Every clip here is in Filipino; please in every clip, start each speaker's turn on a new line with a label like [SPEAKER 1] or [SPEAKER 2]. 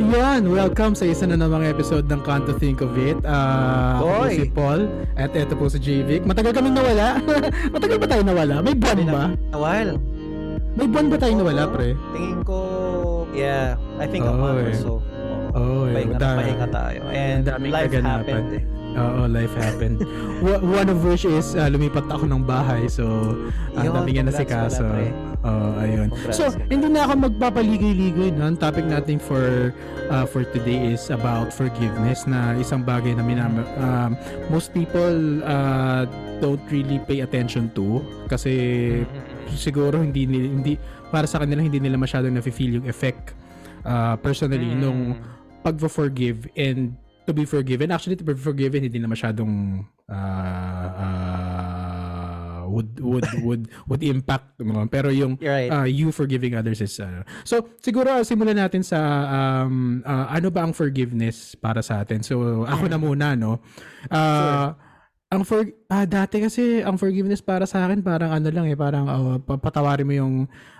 [SPEAKER 1] Yan, welcome sa isa na namang episode ng Can't to Think of It. Uh, po
[SPEAKER 2] Hoy!
[SPEAKER 1] si Paul at eto po si JVic. Matagal kaming nawala. Matagal ba tayo nawala? May buwan ba?
[SPEAKER 2] While.
[SPEAKER 1] May buwan ba tayo nawala, pre?
[SPEAKER 2] Tingin ko, yeah, I think a month or so.
[SPEAKER 1] Oh,
[SPEAKER 2] pahinga,
[SPEAKER 1] da-
[SPEAKER 2] pahinga tayo. And life
[SPEAKER 1] kaganapan.
[SPEAKER 2] happened eh.
[SPEAKER 1] Oo, life happened. One of which is uh, lumipat ako ng bahay. So, ang
[SPEAKER 2] Yun,
[SPEAKER 1] dami nga na si
[SPEAKER 2] congrats
[SPEAKER 1] Kaso.
[SPEAKER 2] pala, pre.
[SPEAKER 1] Oo, ayun.
[SPEAKER 2] Congrats,
[SPEAKER 1] So, hindi na ako magpapaligoy-ligoy. No? Ang topic natin for uh, for today is about forgiveness na isang bagay na minam um, most people uh, don't really pay attention to kasi
[SPEAKER 2] Mm-mm.
[SPEAKER 1] siguro hindi nila, hindi para sa kanila hindi nila masyadong nafe-feel yung effect uh, personally
[SPEAKER 2] Mm.
[SPEAKER 1] nung pag-forgive and to be forgiven. Actually, to be forgiven, hindi na masyadong uh, uh, would would would would impact pero yung
[SPEAKER 2] You're right.
[SPEAKER 1] uh, you forgiving others is ano. So siguro uh, simulan natin sa um, uh, ano ba ang forgiveness para sa atin. So ako na muna no. Uh, ang for ah, dati kasi ang forgiveness para sa akin parang ano lang eh parang uh, papatawarin mo yung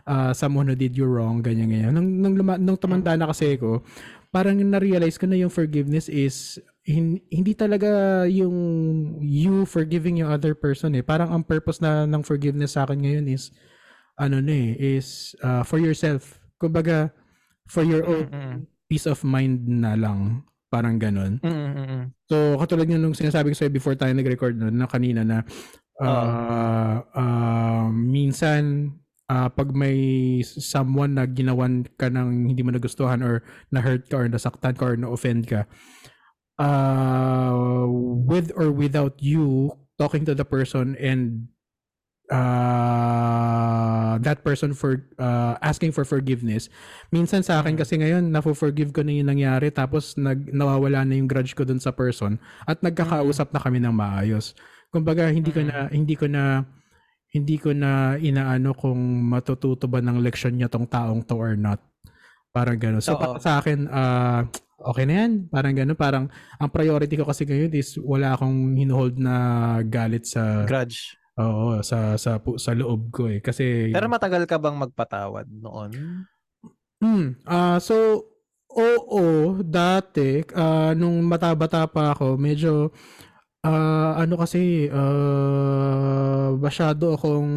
[SPEAKER 1] uh, someone who did you wrong ganyan ganyan. Nung nung, luma, nung tumanda na kasi ko parang na-realize ko na yung forgiveness is hin- hindi talaga yung you forgiving yung other person eh. Parang ang purpose na ng forgiveness sa akin ngayon is ano na eh, is uh, for yourself. Kumbaga, for your own
[SPEAKER 2] Mm-mm.
[SPEAKER 1] peace of mind na lang. Parang ganon.
[SPEAKER 2] Mm-mm.
[SPEAKER 1] So, katulad nga nung sinasabi ko sa'yo before tayo nag-record no, na kanina na uh, uh, minsan uh, pag may someone na ginawan ka ng hindi mo nagustuhan or na-hurt ka or nasaktan ka or na-offend ka, uh, with or without you talking to the person and uh, that person for uh, asking for forgiveness. Minsan sa akin kasi ngayon, nafo-forgive ko na yung nangyari tapos nag, nawawala na yung grudge ko dun sa person at nagkakausap na kami ng maayos. Kumbaga, hindi ko na, hindi ko na, hindi ko na inaano kung matututo ba ng leksyon niya tong taong to or not. Parang gano'n. So,
[SPEAKER 2] Oo.
[SPEAKER 1] para sa akin, ah, okay na yan. Parang gano'n. Parang, ang priority ko kasi ngayon is wala akong hinuhold na galit sa,
[SPEAKER 2] Grudge.
[SPEAKER 1] oo, sa, sa, pu- sa loob ko eh. Kasi,
[SPEAKER 2] Pero matagal ka bang magpatawad noon?
[SPEAKER 1] Hmm. Ah, so oo, dati ah, nung mata-bata pa ako, medyo ah, ano kasi ah, masyado akong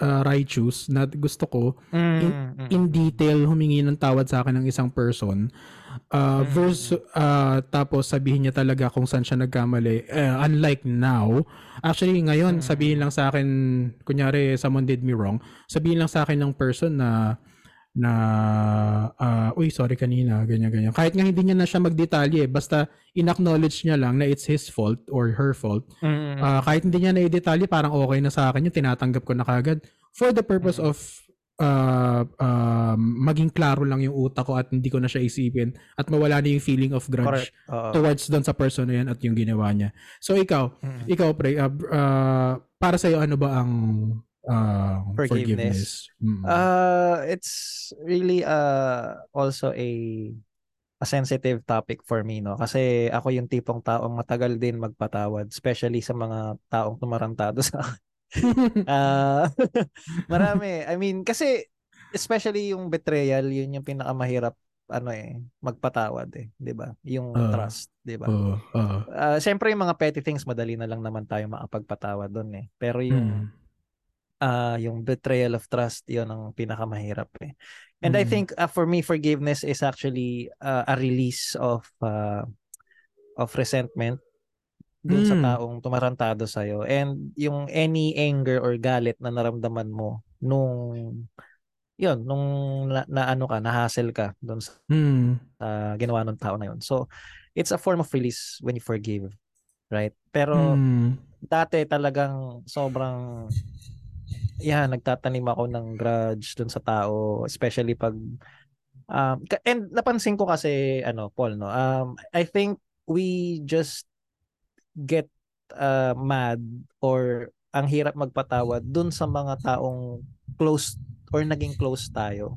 [SPEAKER 1] ah, righteous na gusto ko
[SPEAKER 2] Mm-mm.
[SPEAKER 1] in detail humingi ng tawad sa akin ng isang person. Uh,
[SPEAKER 2] Mm.
[SPEAKER 1] versus, ah, tapos sabihin niya talaga kung saan siya nagkamali. Eh, unlike now, actually ngayon
[SPEAKER 2] Mm.
[SPEAKER 1] sabihin lang sa akin, kunyari someone did me wrong, sabihin lang sa akin ng person na na ah, uy sorry kanina ganyan ganyan kahit nga hindi niya na siya magdetalye basta inacknowledge niya lang na it's his fault or her fault
[SPEAKER 2] Mm-mm.
[SPEAKER 1] Ah, kahit hindi niya na-detalye, parang okay na sa akin yung tinatanggap ko na kagad for the purpose of uh, um, maging klaro lang yung utak ko at hindi ko na siya isipin at mawala na yung feeling of grudge
[SPEAKER 2] Correct. Oo.
[SPEAKER 1] towards doon sa person na yan at yung ginawa niya. So ikaw,
[SPEAKER 2] Mm.
[SPEAKER 1] ikaw pre, uh, uh, para sa ano ba ang uh, forgiveness?
[SPEAKER 2] Forgiveness.
[SPEAKER 1] Mm.
[SPEAKER 2] Uh, it's really uh also a a sensitive topic for me no kasi ako yung tipong taong matagal din magpatawad especially sa mga taong tumarantado sa akin. Ah, marami. I mean kasi especially yung betrayal yun yung pinakamahirap ano eh magpatawad eh, 'di ba? Yung
[SPEAKER 1] Ah.
[SPEAKER 2] trust, 'di ba?
[SPEAKER 1] Oo, oo.
[SPEAKER 2] Ah, syempre yung mga petty things madali na lang naman tayo makapagpatawad doon eh. Pero yung
[SPEAKER 1] Mm.
[SPEAKER 2] Ah yung betrayal of trust yun ang pinakamahirap eh. And I
[SPEAKER 1] Mm.
[SPEAKER 2] think uh, for me forgiveness is actually uh, a release of uh, of resentment dun sa
[SPEAKER 1] Mm.
[SPEAKER 2] taong tumarantado sa and yung any anger or galit na naramdaman mo nung yun nung na, na ano ka na-hassle ka dun sa
[SPEAKER 1] Mm.
[SPEAKER 2] sa ginawa ng tao na yun. So it's a form of release when you forgive, right? Pero
[SPEAKER 1] Mm.
[SPEAKER 2] dati talagang sobrang yeah, nagtatanim ako ng grudge dun sa tao, especially pag um and napansin ko kasi ano, Paul, no. Um I think we just get uh, mad or ang hirap magpatawad dun sa mga taong close or naging close tayo.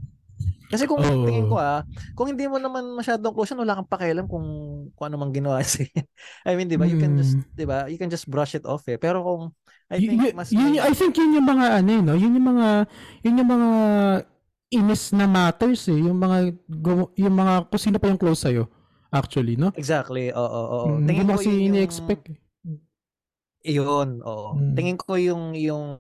[SPEAKER 2] Kasi kung
[SPEAKER 1] Oo.
[SPEAKER 2] tingin ko ah, kung hindi mo naman masyadong close wala kang pakialam kung kung ano mang ginawa si I mean, 'di ba? You can just,
[SPEAKER 1] Mm.
[SPEAKER 2] 'di ba? You can just brush it off eh. Pero kung I
[SPEAKER 1] Y-
[SPEAKER 2] think
[SPEAKER 1] y-
[SPEAKER 2] mas
[SPEAKER 1] yun,
[SPEAKER 2] may-
[SPEAKER 1] I think yun yung mga ano eh, no? Yun yung mga yun yung mga inis na matters eh. Yung mga, yung mga, kung sino pa yung close sa'yo. Actually, no?
[SPEAKER 2] Exactly. Oo, oo, oo.
[SPEAKER 1] Mm, Hindi
[SPEAKER 2] Tingin
[SPEAKER 1] mo
[SPEAKER 2] ko
[SPEAKER 1] kasi
[SPEAKER 2] yun
[SPEAKER 1] ini-expect eh.
[SPEAKER 2] Iyon, oo.
[SPEAKER 1] Mm.
[SPEAKER 2] Tingin ko yung yung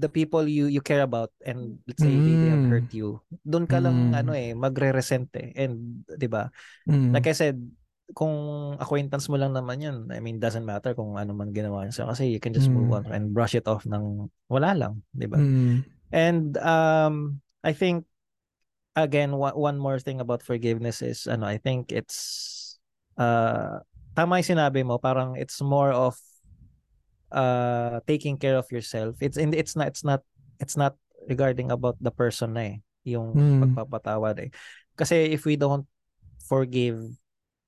[SPEAKER 2] the people you you care about and let's say they, they have
[SPEAKER 1] Mm.
[SPEAKER 2] hurt you. Doon ka lang
[SPEAKER 1] Mm.
[SPEAKER 2] ano eh magre-resent eh. And 'di ba?
[SPEAKER 1] Mm.
[SPEAKER 2] Like I said, kung acquaintance mo lang naman 'yun, I mean doesn't matter kung ano man ginawa niya kasi you can just move
[SPEAKER 1] Mm.
[SPEAKER 2] on and brush it off ng wala lang, 'di ba?
[SPEAKER 1] Mm.
[SPEAKER 2] And um I think again one, one more thing about forgiveness is ano I think it's uh tama yung sinabi mo parang it's more of uh taking care of yourself. It's in it's not it's not it's not regarding about the person na eh yung
[SPEAKER 1] Mm.
[SPEAKER 2] pagpapatawad eh. Kasi if we don't forgive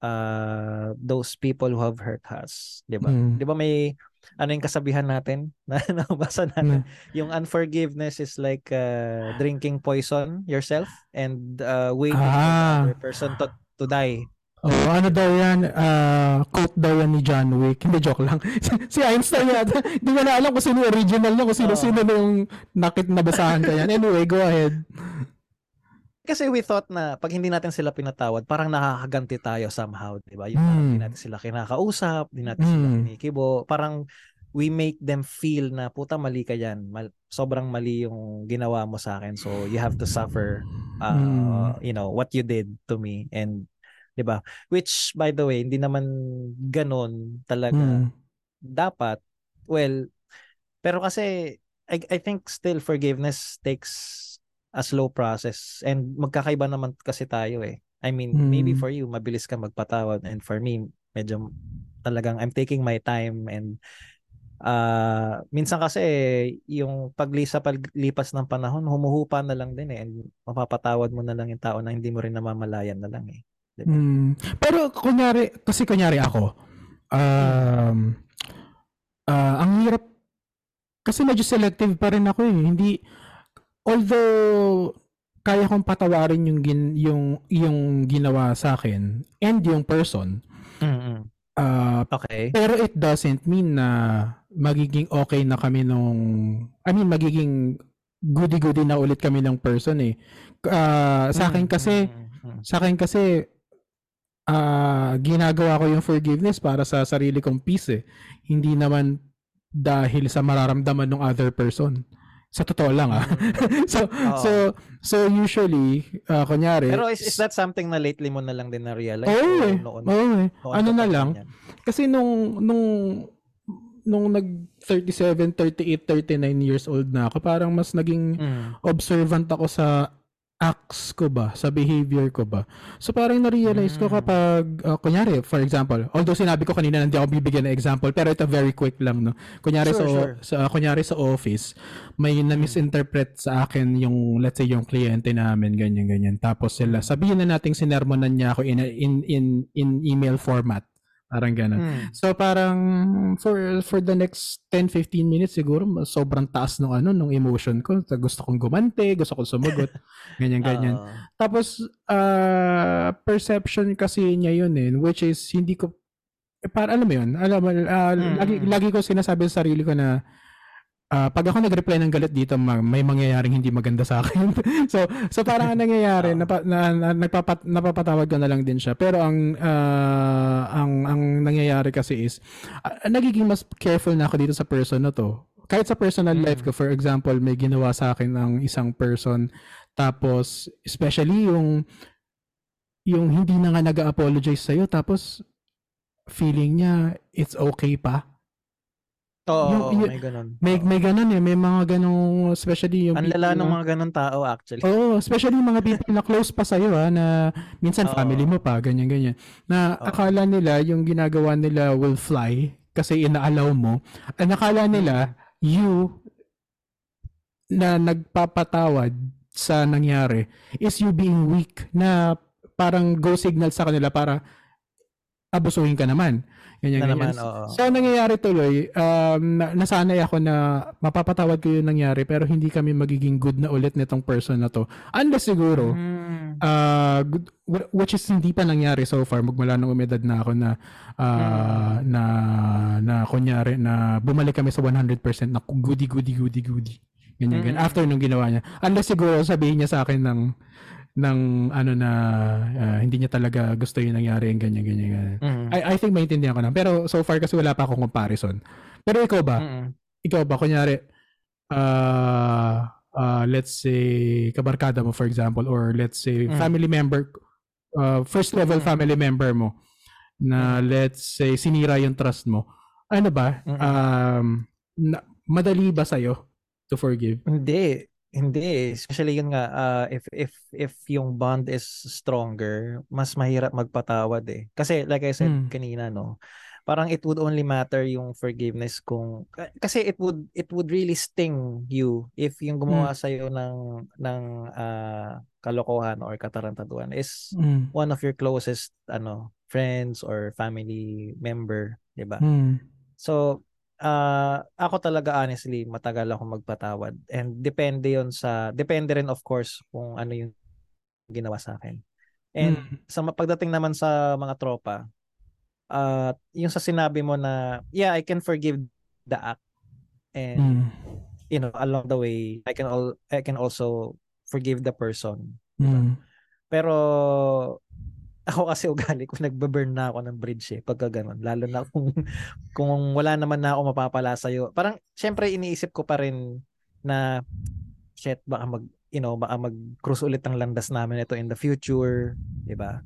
[SPEAKER 2] uh those people who have hurt us, 'di ba?
[SPEAKER 1] Mm.
[SPEAKER 2] 'Di ba may ano yung kasabihan natin na nabasa natin? Yung unforgiveness is like uh, drinking poison yourself and uh, waiting for the
[SPEAKER 1] Ah.
[SPEAKER 2] other person to to die.
[SPEAKER 1] Oh, ano daw yan? Ah, quote daw yan ni John Wick. Hindi, joke lang. si Einstein yata. Hindi ko na alam kung sino original niya, kung sino-sino na yung nakit nabasahan ka yan. Anyway, go ahead.
[SPEAKER 2] Kasi we thought na pag hindi natin sila pinatawad, parang nakakaganti tayo somehow, 'di ba? Yung parang
[SPEAKER 1] Mm.
[SPEAKER 2] hindi natin sila kinakausap, hindi natin sila
[SPEAKER 1] Mm.
[SPEAKER 2] kinikibo, parang we make them feel na puta mali ka yan. Mal- sobrang mali yung ginawa mo sa akin. So you have to suffer uh,
[SPEAKER 1] Mm.
[SPEAKER 2] you know, what you did to me and 'di ba? Which by the way, hindi naman ganon talaga
[SPEAKER 1] Mm.
[SPEAKER 2] dapat. Well, pero kasi I, I think still forgiveness takes a slow process and magkakaiba naman kasi tayo eh. I mean, maybe
[SPEAKER 1] Mm.
[SPEAKER 2] for you mabilis ka magpatawad and for me medyo talagang I'm taking my time and uh, minsan kasi yung paglisa paglipas ng panahon humuhupa na lang din eh and mapapatawad mo na lang yung tao na hindi mo rin namamalayan na lang eh. Diba?
[SPEAKER 1] Mm. Pero kunyari, kasi kunyari ako, um, ah, ang hirap, kasi medyo selective pa rin ako eh. Hindi, although kaya kong patawarin yung gin, yung yung ginawa sa akin and yung person,
[SPEAKER 2] Mm-mm.
[SPEAKER 1] ah,
[SPEAKER 2] Okay.
[SPEAKER 1] pero it doesn't mean na magiging okay na kami nung I mean magiging goody-goody na ulit kami ng person eh. Ah, sa akin kasi
[SPEAKER 2] mm, mm, mm.
[SPEAKER 1] sa akin kasi ah ginagawa ko yung forgiveness para sa sarili kong peace eh. Hindi naman dahil sa mararamdaman ng other person. Sa totoo lang ah. so.
[SPEAKER 2] Oo.
[SPEAKER 1] so so usually ah, kunyari
[SPEAKER 2] Pero is, is that something na lately mo na lang din na-realize?
[SPEAKER 1] Oo
[SPEAKER 2] o
[SPEAKER 1] eh.
[SPEAKER 2] noon?
[SPEAKER 1] Oo eh.
[SPEAKER 2] noon
[SPEAKER 1] Ano na lang,
[SPEAKER 2] ganyan?
[SPEAKER 1] kasi nung nung nung nag 37, 38, 39 years old na ako, parang mas naging
[SPEAKER 2] Mm.
[SPEAKER 1] observant ako sa acts ko ba, sa behavior ko ba. So parang na-realize ko
[SPEAKER 2] Mm.
[SPEAKER 1] kapag, uh, kunyari, for example, although sinabi ko kanina na hindi ako bibigyan ng example, pero ito very quick lang, no? Kunyari
[SPEAKER 2] Sure,
[SPEAKER 1] sa,
[SPEAKER 2] sure.
[SPEAKER 1] sa kunyari sa office, may na-misinterpret sa akin yung, let's say, yung kliyente namin, ganyan, ganyan. Tapos sila,
[SPEAKER 2] Mm.
[SPEAKER 1] sabihin na nating sinermonan niya ako in, in, in, in email format. Parang ganun.
[SPEAKER 2] Mm.
[SPEAKER 1] So parang for for the next 10 15 minutes siguro sobrang taas ng ano nung emotion ko. Gusto kong gumante, gusto kong sumagot, ganyan ganyan.
[SPEAKER 2] Oo.
[SPEAKER 1] Tapos uh, perception kasi niya yun eh which is hindi ko eh, para alam mo yun, alam mo ah,
[SPEAKER 2] Mm,
[SPEAKER 1] lagi lagi ko sinasabi sa sarili ko na ah, pag ako nag-reply ng galit dito, ma- may mangyayaring hindi maganda sa akin. so, so parang ang nangyayari, napa, na, na, nagpapat, napapatawad ko na lang din siya. Pero ang ah, ang ang nangyayari kasi is ah, nagiging mas careful na ako dito sa person na to. Kahit sa personal
[SPEAKER 2] Mm.
[SPEAKER 1] life ko, for example, may ginawa sa akin ng isang person tapos especially yung yung hindi na nga nag-apologize sa'yo tapos feeling niya it's okay pa.
[SPEAKER 2] Oo,
[SPEAKER 1] Yung-
[SPEAKER 2] may ganun.
[SPEAKER 1] May may ganun eh, may mga ganung especially yung
[SPEAKER 2] Ang lala ng mga ganun tao actually.
[SPEAKER 1] Oo, especially yung mga people na close pa sa'yo ha, na minsan
[SPEAKER 2] Oo.
[SPEAKER 1] family mo pa, ganyan-ganyan. Na
[SPEAKER 2] Oo.
[SPEAKER 1] akala nila yung ginagawa nila will fly kasi inaalaw mo. Ang akala nila, you na nagpapatawad sa nangyari is you being weak na parang go signal sa kanila para abusuhin ka naman. Ganyan,
[SPEAKER 2] Na
[SPEAKER 1] ganyan.
[SPEAKER 2] naman, oo.
[SPEAKER 1] So, ang nangyayari tuloy, um, na, nasanay ako na mapapatawad ko yung nangyari pero hindi kami magiging good na ulit nitong person na to. Unless siguro,
[SPEAKER 2] Mm.
[SPEAKER 1] uh, good, wh- which is hindi pa nangyari so far, magmula nung umedad na ako na, uh, na, na kunyari, na bumalik kami sa 100% na goody, goody, goody, goody. Ganyan, ganyan.
[SPEAKER 2] Mm.
[SPEAKER 1] After nung ginawa niya. Unless siguro sabihin niya sa akin ng ng ano na ah, hindi niya talaga gusto yung nangyari yung ganyan ganyan ganyan.
[SPEAKER 2] Mm.
[SPEAKER 1] I I think maintindihan ko na. Pero so far kasi wala pa akong comparison. Pero ikaw ba?
[SPEAKER 2] Mm.
[SPEAKER 1] Ikaw ba kunyari uh, uh, let's say kabarkada mo for example or let's say
[SPEAKER 2] Mm.
[SPEAKER 1] family member uh, first level
[SPEAKER 2] Mm.
[SPEAKER 1] family member mo na let's say sinira yung trust mo. Ano ba?
[SPEAKER 2] Mm.
[SPEAKER 1] Um na, madali ba sa'yo to forgive?
[SPEAKER 2] Hindi. Hindi, especially yun nga uh, if if if yung bond is stronger, mas mahirap magpatawad eh. Kasi like I said
[SPEAKER 1] Mm.
[SPEAKER 2] kanina no, parang it would only matter yung forgiveness kung ka- kasi it would it would really sting you if yung gumawa sa ng ng ah, kalokohan or katarantaduhan is
[SPEAKER 1] Mm.
[SPEAKER 2] one of your closest ano friends or family member, 'di ba?
[SPEAKER 1] Mm.
[SPEAKER 2] So, ah ako talaga honestly, matagal ako magpatawad. And depende yon sa, depende rin of course kung ano yung ginawa sa akin. And
[SPEAKER 1] Mm.
[SPEAKER 2] sa pagdating naman sa mga tropa, ah yung sa sinabi mo na, yeah, I can forgive the act. And,
[SPEAKER 1] Mm.
[SPEAKER 2] you know, along the way, I can all I can also forgive the person.
[SPEAKER 1] Mm.
[SPEAKER 2] Pero, ako kasi ugali ko, nagbe-burn na ako ng bridge eh, pagka ganun. Lalo na kung, kung wala naman na ako mapapala sa'yo. Parang, syempre, iniisip ko pa rin na, shit, baka mag, you know, baka mag-cruise ulit ang landas namin ito in the future, di ba?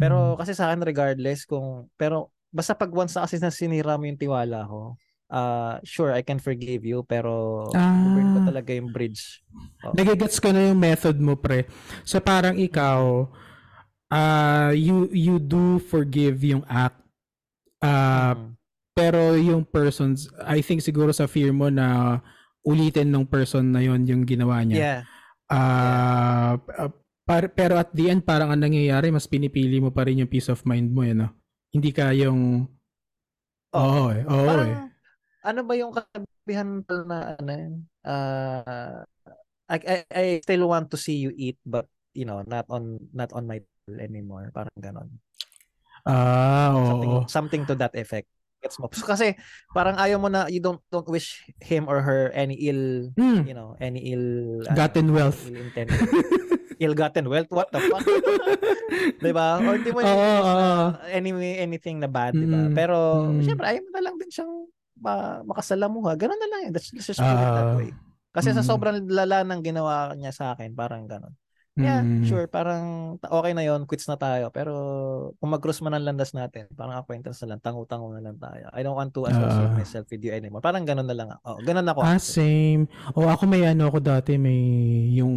[SPEAKER 2] Pero, kasi sa akin, regardless, kung, pero, basta pag once na kasi na sinira mo yung tiwala ko, uh, sure, I can forgive you, pero, burn ko
[SPEAKER 1] Ah.
[SPEAKER 2] talaga yung bridge. Oo.
[SPEAKER 1] Nagigets ko na yung method mo, pre. So parang ikaw, uh, you you do forgive yung act. Uh,
[SPEAKER 2] Mm.
[SPEAKER 1] pero yung persons, I think siguro sa fear mo na ulitin ng person na yon yung ginawa niya.
[SPEAKER 2] Yeah.
[SPEAKER 1] Ah, uh, par- pero at the end, parang ang nangyayari, mas pinipili mo pa rin yung peace of mind mo, eh, no? Hindi ka yung... Oo, eh. Oo,
[SPEAKER 2] Parang,
[SPEAKER 1] eh.
[SPEAKER 2] ano ba yung kasabihan tol na ano? Ah, I, I, I still want to see you eat but you know not on not on my anymore parang ganon.
[SPEAKER 1] Ah,
[SPEAKER 2] something
[SPEAKER 1] oo.
[SPEAKER 2] something to that effect. Gets mo? So, kasi parang ayaw mo na you don't don't wish him or her any ill
[SPEAKER 1] Hmm.
[SPEAKER 2] you know any ill ano,
[SPEAKER 1] Gotten wealth.
[SPEAKER 2] ill intent. Ill-gotten wealth? What the fuck? 'di ba or di mo na
[SPEAKER 1] oo.
[SPEAKER 2] any anything na bad 'di ba
[SPEAKER 1] Mm,
[SPEAKER 2] pero
[SPEAKER 1] mm.
[SPEAKER 2] syempre ayaw mo na lang din siyang ma- makasalamuha. Ganun na lang that's, let's just put it
[SPEAKER 1] Ah,
[SPEAKER 2] that way. Kasi sa
[SPEAKER 1] mm.
[SPEAKER 2] sobrang lala ng ginawa niya sa akin parang ganun yeah
[SPEAKER 1] Mm.
[SPEAKER 2] sure parang okay na yon quits na tayo pero kung mag-cross man ang landas natin parang acquaintance na lang tango-tango na lang tayo I don't want to associate
[SPEAKER 1] Ah.
[SPEAKER 2] myself with you anymore parang ganun na lang oh ganun ako
[SPEAKER 1] Ah, same. O ako may ano ako dati, may yung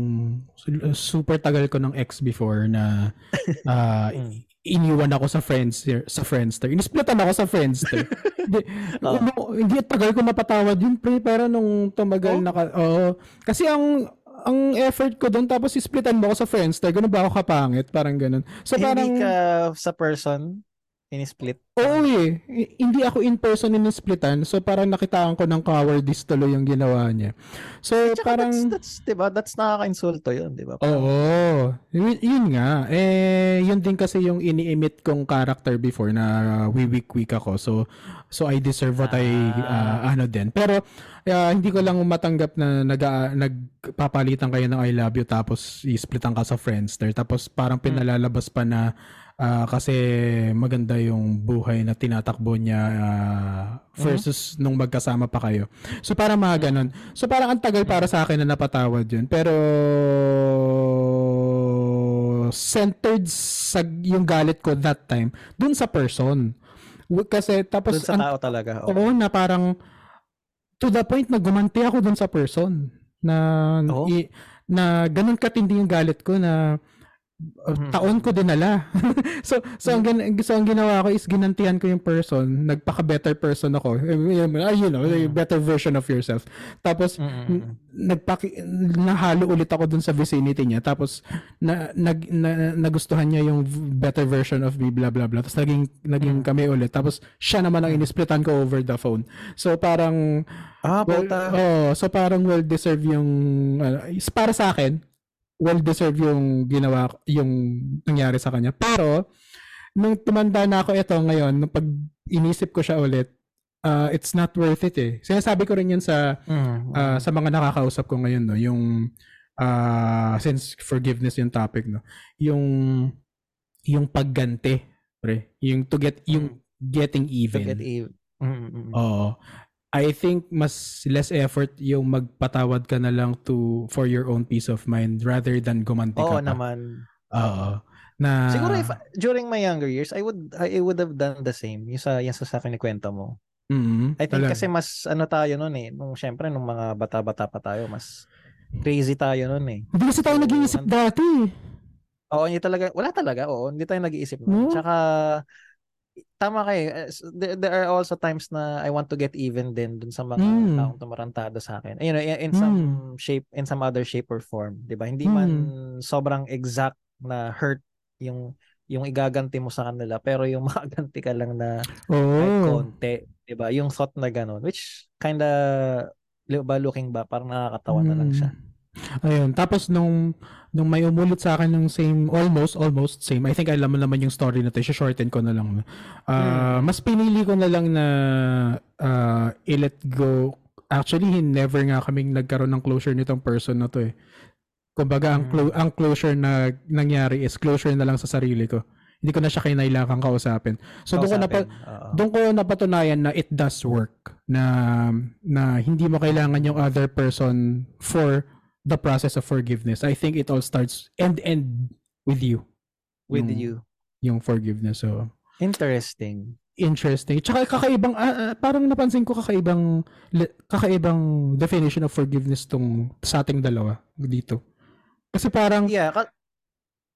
[SPEAKER 1] su- super tagal ko ng ex before na
[SPEAKER 2] Mm.
[SPEAKER 1] iniwan ako sa Friendster, sa Friendster. Inisplitan ako sa Friendster. hindi, no, hindi tagal ko napatawad yun, pre, pero nung tumagal
[SPEAKER 2] Oh?
[SPEAKER 1] na ka, oo. Kasi ang ang effort ko doon tapos isplitan mo ako sa Friendster, ganun ba ako kapangit? Parang ganun. So parang
[SPEAKER 2] hindi ka sa person ini-split
[SPEAKER 1] Oo eh. I- Hindi ako in person in-splitan. So parang nakitaan ko ng cowardice tuloy yung ginawa niya. So
[SPEAKER 2] Tsaka
[SPEAKER 1] parang...
[SPEAKER 2] that's, that's, diba, that's nakaka-insulto yun, diba?
[SPEAKER 1] Oo. Yun, yun nga. Eh, yun din kasi yung ini-emit kong character before na wiwik-wik ako. So, so I deserve what I,
[SPEAKER 2] Ah.
[SPEAKER 1] uh, ano din. Pero, uh, hindi ko lang matanggap na nag, nagpapalitan kayo ng I love you tapos i-splitan ka sa Friendster. Tapos parang
[SPEAKER 2] Hmm.
[SPEAKER 1] pinalalabas pa na ah, kasi maganda yung buhay na tinatakbo niya ah, versus nung magkasama pa kayo. So parang mga ganun. So parang ang tagal para sa akin na napatawad yun. Pero centered sa yung galit ko that time dun sa person. Kasi tapos
[SPEAKER 2] Doon sa
[SPEAKER 1] ang-
[SPEAKER 2] tao talaga. oh.
[SPEAKER 1] Oo, na parang to the point na gumanti ako dun sa person na
[SPEAKER 2] Oo.
[SPEAKER 1] i- na ganun katindi yung galit ko na uh,
[SPEAKER 2] Mhm.
[SPEAKER 1] taon ko dinala. so so ang, gin- so ang ginawa ko is ginantihan ko yung person, nagpaka better person ako. Eh, You know, a
[SPEAKER 2] Mhm.
[SPEAKER 1] better version of yourself. Tapos
[SPEAKER 2] Mm-mm.
[SPEAKER 1] nagpaki nahalo ulit ako dun sa vicinity niya tapos na, nag na, nagustuhan niya yung better version of me blah blah blah tapos naging naging
[SPEAKER 2] Mm.
[SPEAKER 1] kami ulit tapos siya naman ang inisplitan ko over the phone so parang
[SPEAKER 2] Ah,
[SPEAKER 1] well,
[SPEAKER 2] puta.
[SPEAKER 1] oh so parang well deserved yung is para sa akin well deserved yung ginawa yung nangyari sa kanya pero nung tumanda na ako ito ngayon nung pag inisip ko siya ulit uh, it's not worth it eh. Sinasabi ko rin yun sa uh, sa mga nakakausap ko ngayon no, yung uh, since forgiveness yung topic no, yung yung pagganti, pre, yung to get yung getting
[SPEAKER 2] to
[SPEAKER 1] even.
[SPEAKER 2] get even. Mm, mm, mm.
[SPEAKER 1] Oo. I think mas less effort yung magpatawad ka na lang to for your own peace of mind rather than gumanti
[SPEAKER 2] Oo
[SPEAKER 1] ka pa.
[SPEAKER 2] naman.
[SPEAKER 1] Oo. Na
[SPEAKER 2] Siguro if during my younger years, I would I would have done the same. Yung sa yung sa akin kwento mo.
[SPEAKER 1] mm,
[SPEAKER 2] I think
[SPEAKER 1] talaga.
[SPEAKER 2] kasi mas ano tayo noon eh, nung syempre nung mga bata-bata pa tayo, mas crazy tayo noon eh.
[SPEAKER 1] Hindi kasi tayo
[SPEAKER 2] So,
[SPEAKER 1] nag-iisip dati.
[SPEAKER 2] Oo, hindi talaga, wala talaga, oo, hindi tayo nag-iisip
[SPEAKER 1] No?
[SPEAKER 2] noon. Tsaka tama kayo, eh, there, there are also times na I want to get even din dun sa mga
[SPEAKER 1] Mm.
[SPEAKER 2] taong tumarantado sa akin. You know, in, in some shape, in some other shape or form, ba? Hindi man sobrang exact na hurt yung yung igaganti mo sa kanila, pero yung makaganti ka lang na kahit
[SPEAKER 1] Oo.
[SPEAKER 2] konti, 'di ba? Yung thought na ganun, which kinda li- ba looking back, parang nakakatawa na lang siya.
[SPEAKER 1] Ayun. Tapos nung nung may umulit sa akin ng same almost almost same. I think alam mo naman yung story na to. shorten ko na lang. Ah,
[SPEAKER 2] Hmm.
[SPEAKER 1] mas pinili ko na lang na ah, i-let go. Actually, never nga kaming nagkaroon ng closure nitong person na to eh. Kumbaga, ang,
[SPEAKER 2] Hmm.
[SPEAKER 1] clo- ang closure na nangyari is closure na lang sa sarili ko. Hindi ko na siya kinailangan kausapin. So, doon ko na doon ko napatunayan na it does work na na hindi mo kailangan yung other person for the process of forgiveness. I think it all starts and end with you
[SPEAKER 2] with
[SPEAKER 1] yung-
[SPEAKER 2] you.
[SPEAKER 1] yung forgiveness. So
[SPEAKER 2] Interesting.
[SPEAKER 1] interesting. Tsaka kakaibang ah, parang napansin ko kakaibang kakaibang definition of forgiveness tong sa ating dalawa dito. Kasi parang
[SPEAKER 2] Yeah, ka-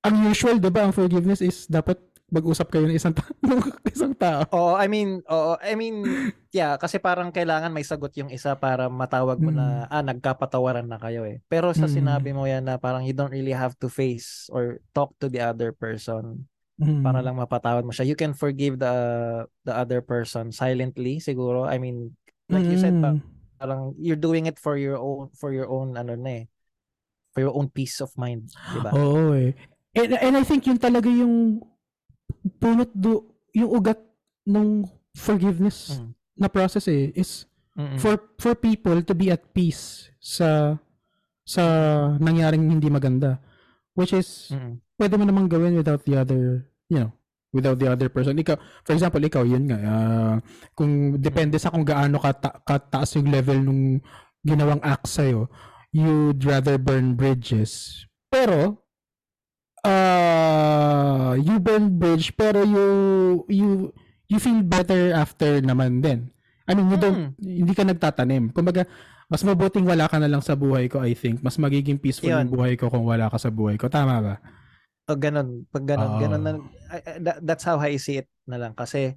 [SPEAKER 1] ang usual 'di ba ang forgiveness is dapat mag-usap kayo ng isang ta- ng isang tao.
[SPEAKER 2] Oo, I mean, oo, I mean, yeah, kasi parang kailangan may sagot yung isa para matawag mo na, ah, nagkapatawaran na kayo eh. Pero sa
[SPEAKER 1] Mm.
[SPEAKER 2] sinabi mo yan na parang you don't really have to face or talk to the other person
[SPEAKER 1] Mm.
[SPEAKER 2] para lang mapatawad mo siya. You can forgive the the other person silently siguro. I mean, like you said, pa,
[SPEAKER 1] Mm.
[SPEAKER 2] parang you're doing it for your own for your own ano na eh. For your own peace of mind, 'di ba?
[SPEAKER 1] Oo eh. And, and I think yun talaga yung punot do, yung ugat ng forgiveness
[SPEAKER 2] Mm.
[SPEAKER 1] na process eh, is
[SPEAKER 2] Mm-mm.
[SPEAKER 1] for for people to be at peace sa sa nangyaring hindi maganda. Which is,
[SPEAKER 2] Mm-mm.
[SPEAKER 1] pwede mo namang gawin without the other, you know, without the other person. Ikaw, for example, ikaw, yun nga, ah, kung depende sa kung gaano kata, kataas yung level nung ginawang act sa'yo, you'd rather burn bridges. Pero, uh, you burn bridge, pero you, you, you feel better after naman din. I mean, you don't, hindi ka nagtatanim. Kumbaga, mas mabuting wala ka na lang sa buhay ko, I think. Mas magiging peaceful
[SPEAKER 2] Yun.
[SPEAKER 1] yung buhay ko kung wala ka sa buhay ko. Tama ba?
[SPEAKER 2] O ganun, pag ganun,
[SPEAKER 1] Oo.
[SPEAKER 2] ganun na, I- that- that's how I see it na lang. Kasi,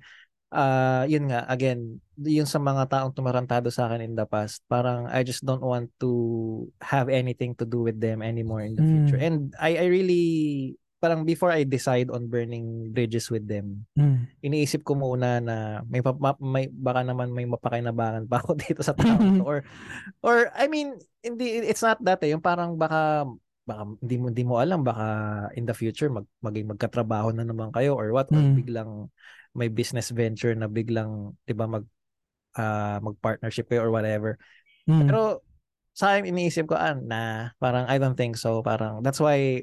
[SPEAKER 2] ah yun nga, again, yung sa mga taong tumarantado sa akin in the past, parang I just don't want to have anything to do with them anymore in the
[SPEAKER 1] Mm.
[SPEAKER 2] future. And I, I really, parang before I decide on burning bridges with them,
[SPEAKER 1] Mm.
[SPEAKER 2] iniisip ko muna na may, ma- may baka naman may mapakinabangan pa ako dito sa to. or or I mean hindi it's not that eh yung parang baka baka hindi mo hindi mo alam baka in the future mag maging magkatrabaho na naman kayo or what or
[SPEAKER 1] Mm.
[SPEAKER 2] biglang may business venture na biglang 'di ba mag ah, mag-partnership kayo or whatever.
[SPEAKER 1] Mm.
[SPEAKER 2] Pero sa akin iniisip ko ah na parang I don't think so parang that's why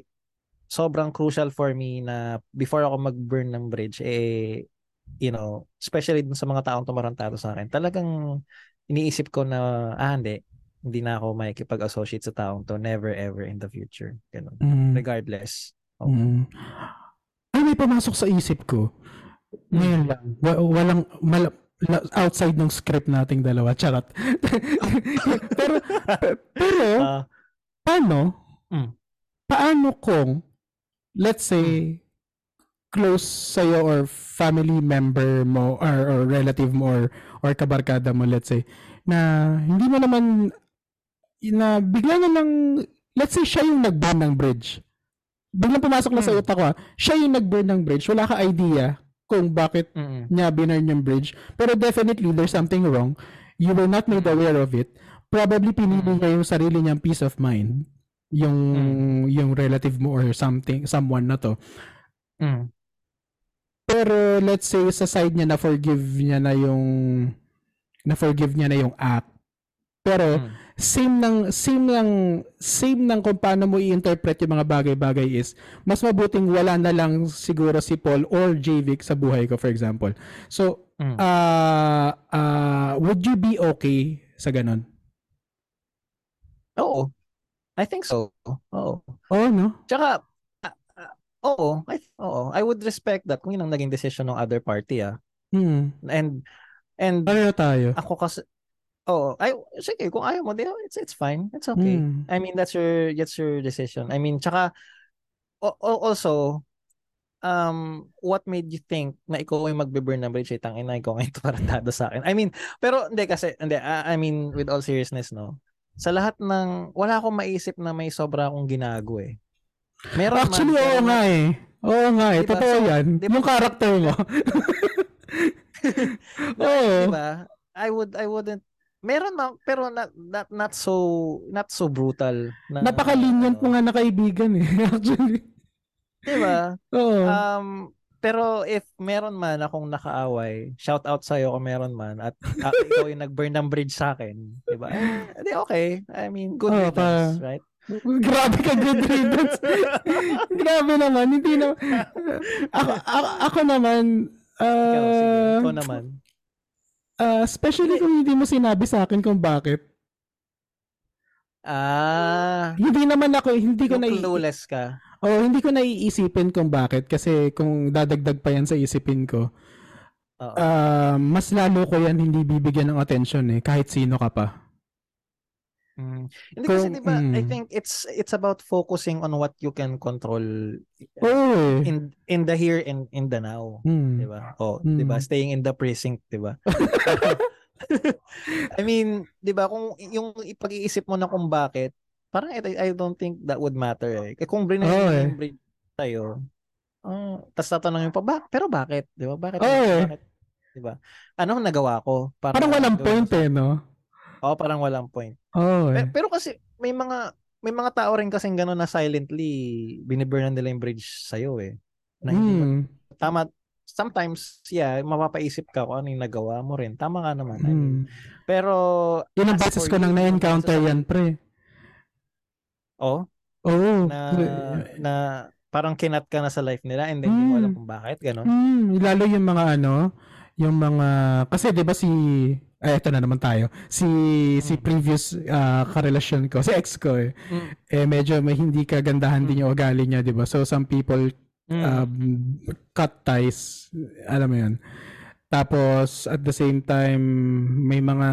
[SPEAKER 2] sobrang crucial for me na before ako mag-burn ng bridge eh you know especially dun sa mga taong tumarantado sa akin talagang iniisip ko na ah hindi hindi na ako makikipag-associate sa taong to never ever in the future ganun
[SPEAKER 1] Mm.
[SPEAKER 2] regardless Oh.
[SPEAKER 1] Mm. Ay, may pumasok sa isip ko. Ngayon
[SPEAKER 2] Mm.
[SPEAKER 1] lang. Wa- walang, mal- outside ng script nating dalawa. Charot. pero, pe- pero,
[SPEAKER 2] Ah,
[SPEAKER 1] paano,
[SPEAKER 2] Mm.
[SPEAKER 1] paano kung, let's say, close sa'yo or family member mo or, or relative mo or, or kabarkada mo, let's say, na hindi mo naman, na bigla na lang, let's say siya yung nag-burn ng bridge. Biglang pumasok na sa
[SPEAKER 2] Hmm.
[SPEAKER 1] utak ko, ah, siya yung nag-burn ng bridge. Wala ka idea kung bakit
[SPEAKER 2] mm-mm.
[SPEAKER 1] niya binurn yung bridge. Pero definitely, there's something wrong. You were not made aware of it. Probably pinili
[SPEAKER 2] Mm.
[SPEAKER 1] niya yung sarili niyang peace of mind. Yung, yung relative mo or something, someone na to.
[SPEAKER 2] Mm.
[SPEAKER 1] Pero let's say sa side niya na forgive niya na yung na forgive niya na yung act. Pero
[SPEAKER 2] Mm.
[SPEAKER 1] Same ng same ng same ng kung paano mo i-interpret yung mga bagay-bagay is mas mabuting wala na lang siguro si Paul or JVic sa buhay ko for example. So
[SPEAKER 2] Mm.
[SPEAKER 1] uh, uh, would you be okay sa ganun?
[SPEAKER 2] Oo. I think so. Oo.
[SPEAKER 1] Oo, no?
[SPEAKER 2] Tsaka, ah, ah, oo, I, oo, I would respect that kung yun ang naging decision ng other party ah.
[SPEAKER 1] Hmm.
[SPEAKER 2] And, and
[SPEAKER 1] Pareho tayo.
[SPEAKER 2] ako kasi, oo, ay, sige, kung ayaw mo, it's, it's fine. It's okay.
[SPEAKER 1] Hmm.
[SPEAKER 2] I mean, that's your, that's your decision. I mean, tsaka, also, um, what made you think na ikaw ay magbe-burn ng bridge? Ay, tangina, ikaw ngayon paratado sa akin. I mean, pero hindi kasi, hindi, I mean, with all seriousness, no? Sa lahat ng, wala akong maisip na may sobra akong ginago eh. Meron
[SPEAKER 1] Actually,
[SPEAKER 2] man,
[SPEAKER 1] oo nga eh. Oo nga eh.
[SPEAKER 2] Diba?
[SPEAKER 1] Totoo
[SPEAKER 2] So,
[SPEAKER 1] yan.
[SPEAKER 2] diba-
[SPEAKER 1] Yung character mo. Oo.
[SPEAKER 2] Diba? I would I wouldn't meron man pero not not, not so not so brutal na
[SPEAKER 1] Napaka-lenient mo
[SPEAKER 2] ano.
[SPEAKER 1] nga na kaibigan eh. Actually.
[SPEAKER 2] Diba?
[SPEAKER 1] Oo.
[SPEAKER 2] Um pero if meron man akong nakaaway, shout out sa iyo kung meron man at uh, ikaw yung nag-burn ng bridge sa akin, 'di ba? Eh, di okay. I mean, good
[SPEAKER 1] Oo,
[SPEAKER 2] riddance,
[SPEAKER 1] pa-
[SPEAKER 2] right?
[SPEAKER 1] Grabe ka, good riddance. Grabe naman. Hindi na... Ako, ako, ako naman...
[SPEAKER 2] Ikaw, sige.
[SPEAKER 1] Uh,
[SPEAKER 2] Ikaw naman.
[SPEAKER 1] Uh, especially kung hindi mo sinabi sa akin kung bakit.
[SPEAKER 2] Ah,
[SPEAKER 1] Hindi naman ako, hindi ko na
[SPEAKER 2] clueless ka.
[SPEAKER 1] Oh, hindi ko naiisipin kung bakit kasi kung dadagdag pa yan sa isipin ko,
[SPEAKER 2] Oo.
[SPEAKER 1] ah, mas lalo ko yan hindi bibigyan ng attention eh kahit sino ka pa.
[SPEAKER 2] Mm. Hindi kasi
[SPEAKER 1] Kung-
[SPEAKER 2] 'di ba, I
[SPEAKER 1] mm.
[SPEAKER 2] think it's it's about focusing on what you can control
[SPEAKER 1] Oo eh.
[SPEAKER 2] in in the here and in the now,
[SPEAKER 1] Hmm.
[SPEAKER 2] 'di ba? Oh,
[SPEAKER 1] Mm.
[SPEAKER 2] 'di ba? Staying in the precinct, 'di ba? I mean, 'di ba kung yung ipag-iisip mo na kung bakit, parang I, I don't think that would matter eh. Kung
[SPEAKER 1] Oo
[SPEAKER 2] mo
[SPEAKER 1] eh.
[SPEAKER 2] bridge tayo, uh, tapos tatanungin pa, ba, pero bakit? 'Di ba? Bakit?
[SPEAKER 1] Oo eh.
[SPEAKER 2] bakit? 'Di ba? Ano nagawa ko? Para
[SPEAKER 1] Parang walang point eh, no?
[SPEAKER 2] Oo, parang walang point.
[SPEAKER 1] Oo eh.
[SPEAKER 2] Pero, pero kasi may mga may mga tao rin kasing gano'n na silently biniburn nila yung bridge sa'yo eh. Na hindi
[SPEAKER 1] Hmm.
[SPEAKER 2] tama, sometimes, yeah, mapapaisip ka kung ano yung nagawa mo rin. Tama nga naman. I mean,
[SPEAKER 1] Hmm.
[SPEAKER 2] pero,
[SPEAKER 1] Yun ang
[SPEAKER 2] for
[SPEAKER 1] ko nang na-encounter yan, pre.
[SPEAKER 2] oh,
[SPEAKER 1] Oo.
[SPEAKER 2] na, na parang kinat ka na sa life nila and then hindi mo alam
[SPEAKER 1] Hmm.
[SPEAKER 2] kung bakit, gano'n.
[SPEAKER 1] Hmm, lalo yung mga ano, yung mga kasi 'di ba si ay eto na naman tayo. Si si
[SPEAKER 2] Mm.
[SPEAKER 1] previous ah, karelasyon ko, si ex ko eh,
[SPEAKER 2] Mm.
[SPEAKER 1] eh medyo may hindi kagandahan din yung ugali niya, 'di ba? So some people
[SPEAKER 2] Mm.
[SPEAKER 1] um, cut ties, alam mo 'yun. Tapos at the same time may mga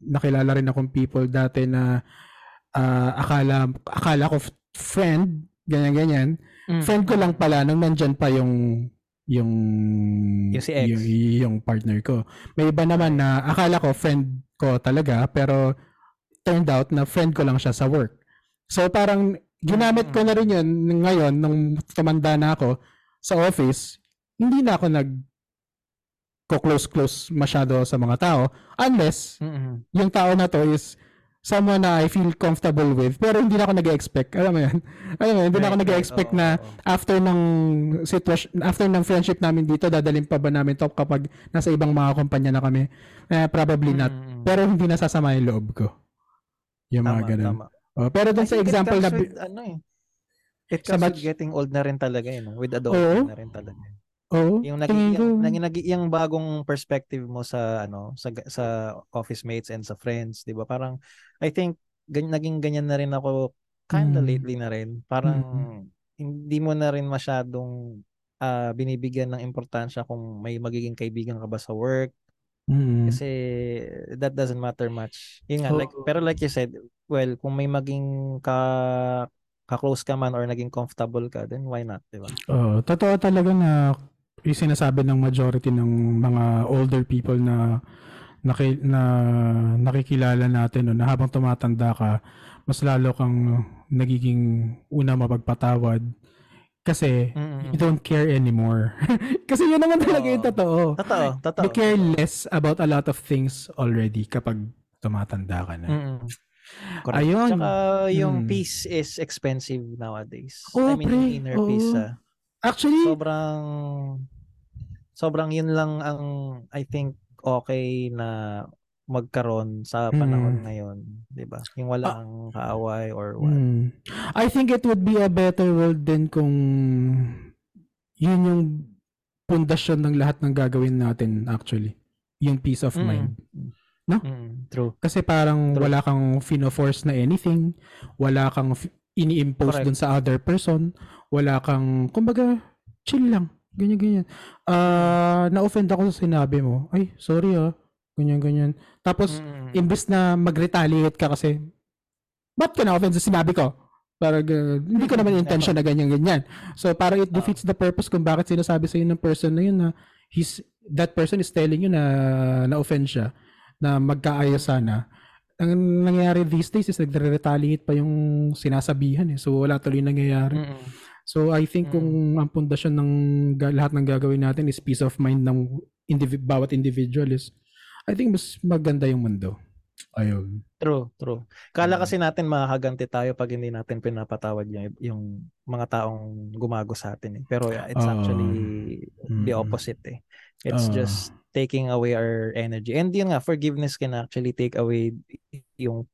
[SPEAKER 1] nakilala rin akong people dati na ah, akala akala ko friend, ganyan ganyan.
[SPEAKER 2] Mm.
[SPEAKER 1] Friend ko lang pala nung nandyan pa yung yung
[SPEAKER 2] Yung si ex.
[SPEAKER 1] yung, yung partner ko. May iba naman na akala ko friend ko talaga pero turned out na friend ko lang siya sa work. So parang ginamit ko na rin yun ngayon nung tumanda na ako sa office. Hindi na ako nag close close masyado sa mga tao unless
[SPEAKER 2] Mm-mm.
[SPEAKER 1] yung tao na to is someone na I feel comfortable with pero hindi na ako nag-expect alam mo yun alam mo yun, hindi na ako
[SPEAKER 2] right.
[SPEAKER 1] nag-expect na after ng situation after ng friendship namin dito dadalhin pa ba namin to kapag nasa ibang mga kumpanya na kami eh, probably not
[SPEAKER 2] Mm-mm.
[SPEAKER 1] pero hindi nasasama yung loob ko yung mga
[SPEAKER 2] Tama,
[SPEAKER 1] ganun
[SPEAKER 2] tama.
[SPEAKER 1] oh, pero dun sa example na
[SPEAKER 2] with, ano eh. It
[SPEAKER 1] Sa
[SPEAKER 2] comes
[SPEAKER 1] batch-
[SPEAKER 2] with getting old na rin talaga eh, no? With adult
[SPEAKER 1] Oo.
[SPEAKER 2] na rin talaga.
[SPEAKER 1] Oh
[SPEAKER 2] Yung naging yung, naging, naging yung bagong perspective mo sa ano sa sa office mates and sa friends, 'di ba? Parang I think gan, naging ganyan na rin ako kind of
[SPEAKER 1] Mm.
[SPEAKER 2] lately na rin. Parang
[SPEAKER 1] Mm.
[SPEAKER 2] hindi mo na rin masyadong ah, binibigyan ng importansya kung may magiging kaibigan ka ba sa work
[SPEAKER 1] mm,
[SPEAKER 2] kasi that doesn't matter much. Yun nga, like,
[SPEAKER 1] Oo.
[SPEAKER 2] pero like you said, well, kung may maging ka ka-close ka man or naging comfortable ka, then why not, di ba?
[SPEAKER 1] oh, totoo talaga na yung sinasabi ng majority ng mga older people na naki, na nakikilala natin no, na habang tumatanda ka mas lalo kang nagiging una mapagpatawad kasi
[SPEAKER 2] Mm-mm.
[SPEAKER 1] you don't care anymore. kasi yun naman talaga yung
[SPEAKER 2] Oo.
[SPEAKER 1] totoo.
[SPEAKER 2] Totoo, totoo.
[SPEAKER 1] You care less about a lot of things already kapag tumatanda ka na.
[SPEAKER 2] Correct.
[SPEAKER 1] Ayun.
[SPEAKER 2] Tsaka yung
[SPEAKER 1] Mm.
[SPEAKER 2] peace is expensive nowadays.
[SPEAKER 1] Oo,
[SPEAKER 2] I mean,
[SPEAKER 1] pre.
[SPEAKER 2] yung inner
[SPEAKER 1] Oo.
[SPEAKER 2] peace. ah.
[SPEAKER 1] Actually,
[SPEAKER 2] Sobrang, sobrang yun lang ang, I think, okay na magkaroon sa panahon
[SPEAKER 1] Mm.
[SPEAKER 2] ngayon, 'di ba? Yung walang kaaway or what.
[SPEAKER 1] Hmm. I think it would be a better world din kung yun yung pundasyon ng lahat ng gagawin natin actually. Yung peace of
[SPEAKER 2] Mm.
[SPEAKER 1] mind. No?
[SPEAKER 2] Mm, true.
[SPEAKER 1] Kasi parang
[SPEAKER 2] True.
[SPEAKER 1] wala kang fino-force na anything, wala kang ini-impose
[SPEAKER 2] Correct.
[SPEAKER 1] dun sa other person, wala kang, kumbaga, chill lang. Ganyan, ganyan. Ah, na-offend ako sa sinabi mo. Ay, sorry ah. Ganyan, ganyan. Tapos,
[SPEAKER 2] Mm.
[SPEAKER 1] imbes na mag-retaliate ka kasi, ba't ka na-offend sa sinabi ko? Parang, uh, hindi ko naman intention na ganyan, ganyan. So, parang it defeats the purpose kung bakit sinasabi sa'yo ng person na yun na he's, that person is telling you na na-offend siya, na magkaayos sana. Ang nangyayari these days is nagre-retaliate pa yung sinasabihan eh. So, wala tuloy nangyayari.
[SPEAKER 2] Mm-mm.
[SPEAKER 1] So, I think kung ang pundasyon ng lahat ng gagawin natin is peace of mind ng indivi- bawat individual is, I think mas maganda yung mundo. Ayun.
[SPEAKER 2] True, true. Kala
[SPEAKER 1] Mm.
[SPEAKER 2] kasi natin makakaganti tayo pag hindi natin pinapatawad yung, yung mga taong gumago sa atin eh. Pero yeah, it's
[SPEAKER 1] Oo.
[SPEAKER 2] actually the
[SPEAKER 1] Mm.
[SPEAKER 2] opposite eh. It's
[SPEAKER 1] Oo.
[SPEAKER 2] just taking away our energy. And yun nga, forgiveness can actually take away yung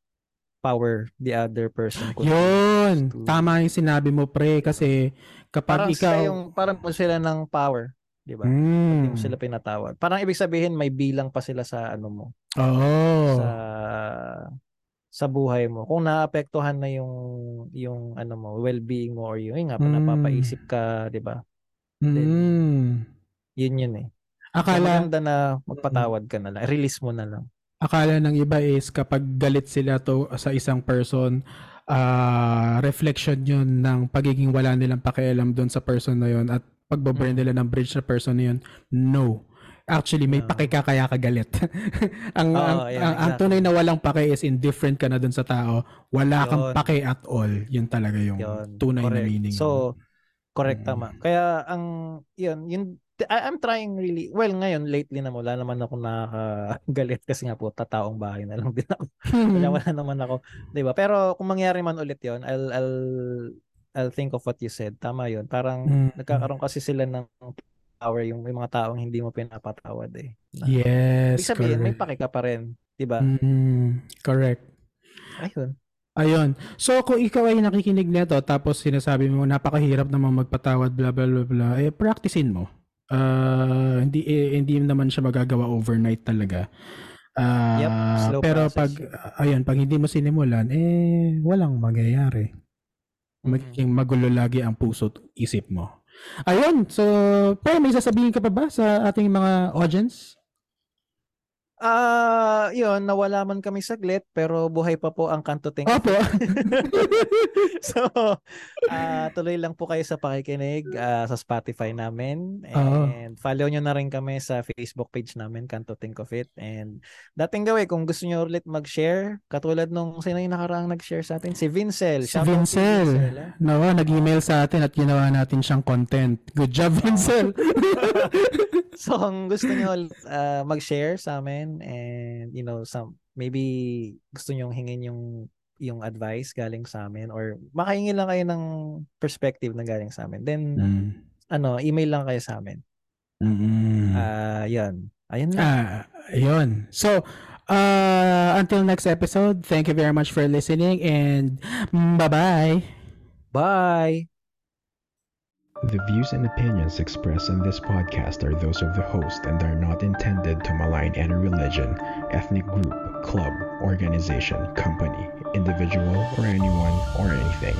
[SPEAKER 2] power the other person
[SPEAKER 1] Yun.
[SPEAKER 2] to-
[SPEAKER 1] Tama yung sinabi mo, pre. Kasi kapag
[SPEAKER 2] Parang
[SPEAKER 1] ikaw...
[SPEAKER 2] yung parang mo sila ng power, 'di ba? Hindi
[SPEAKER 1] Mm.
[SPEAKER 2] mo sila pinatawad. Parang ibig sabihin may bilang pa sila sa ano mo,
[SPEAKER 1] Oo.
[SPEAKER 2] sa sa buhay mo. Kung naapektuhan na yung yung ano mo, well-being mo or yung yun nga
[SPEAKER 1] Mm.
[SPEAKER 2] napapaisip ka, 'di ba?
[SPEAKER 1] Mm.
[SPEAKER 2] Yun yun eh. So,
[SPEAKER 1] Akala,
[SPEAKER 2] maganda na magpatawad ka na lang. Release mo na lang.
[SPEAKER 1] Akala ng iba is kapag galit sila to sa isang person, ah reflection yun ng pagiging wala nilang pakialam doon sa person na yun at pagbaburn
[SPEAKER 2] Mm.
[SPEAKER 1] nila ng bridge sa person na yun. No. Actually, may
[SPEAKER 2] No.
[SPEAKER 1] pake ka kaya ka galit. ang,
[SPEAKER 2] Oo,
[SPEAKER 1] ang,
[SPEAKER 2] yeah,
[SPEAKER 1] ang, ang
[SPEAKER 2] exactly.
[SPEAKER 1] tunay na walang pake is indifferent ka na doon sa tao. Wala kang
[SPEAKER 2] Yun.
[SPEAKER 1] pake at all. Yun talaga yung
[SPEAKER 2] Yun.
[SPEAKER 1] tunay na
[SPEAKER 2] Correct.
[SPEAKER 1] meaning.
[SPEAKER 2] So, correct
[SPEAKER 1] Mm.
[SPEAKER 2] tama. Kaya ang yun, yun I- I'm trying really well ngayon lately na wala naman ako nakakagalit kasi nga po tataong bahay na lang din ako. Kaya wala naman ako, 'di ba? Pero kung mangyari man ulit 'yon, I'll I'll I'll think of what you said. Tama 'yon. Parang
[SPEAKER 1] Mm.
[SPEAKER 2] nagkakaroon kasi sila ng power yung may mga taong hindi mo pinapatawad eh. Na,
[SPEAKER 1] yes,
[SPEAKER 2] Ibig sabihin, may
[SPEAKER 1] correct.
[SPEAKER 2] paki ka pa rin, 'di ba?
[SPEAKER 1] Mm, correct.
[SPEAKER 2] Ayun.
[SPEAKER 1] Ayun. So, kung ikaw ay nakikinig nito tapos sinasabi mo napakahirap naman magpatawad bla bla bla bla, eh practicein mo. Ah, hindi eh, hindi naman siya magagawa overnight talaga. Ah,
[SPEAKER 2] Yep, slow
[SPEAKER 1] pero
[SPEAKER 2] process
[SPEAKER 1] pag ayun, pag hindi mo sinimulan, eh walang mangyayari.
[SPEAKER 2] Mm.
[SPEAKER 1] Magiging magulo lagi ang puso at isip mo. Ayun, so, pero may sasabihin ka pa ba sa ating mga audience?
[SPEAKER 2] Ah, 'yun, nawala man kami saglit pero buhay pa po ang Kanto Think
[SPEAKER 1] Opo.
[SPEAKER 2] so, ah tuloy lang po kayo sa pakikinig ah, sa Spotify namin and follow nyo na rin kami sa Facebook page namin, Kanto Think of It. And dating gawin, kung gusto nyo ulit mag-share, katulad nung sino yung nakaraang nag-share sa atin? Si Vincel.
[SPEAKER 1] Si
[SPEAKER 2] si
[SPEAKER 1] Vincel.
[SPEAKER 2] ah.
[SPEAKER 1] Nawa, nag-email sa atin at ginawa natin siyang content. Good job, Vincel.
[SPEAKER 2] So, kung gusto ulit, ah, mag-share sa amin and you know, some maybe gusto nyo hingin yung yung advice galing sa amin or makahingi lang kayo ng perspective na galing sa amin. Then,
[SPEAKER 1] mm.
[SPEAKER 2] ano, email lang kayo sa amin. Ah, yan. Ayun na.
[SPEAKER 1] Ah, yun. So, uh, until next episode, thank you very much for listening and bye-bye.
[SPEAKER 2] Bye!
[SPEAKER 3] The views and opinions expressed in this podcast are those of the host and are not intended to malign any religion, ethnic group, club, organization, company, individual, or anyone or anything.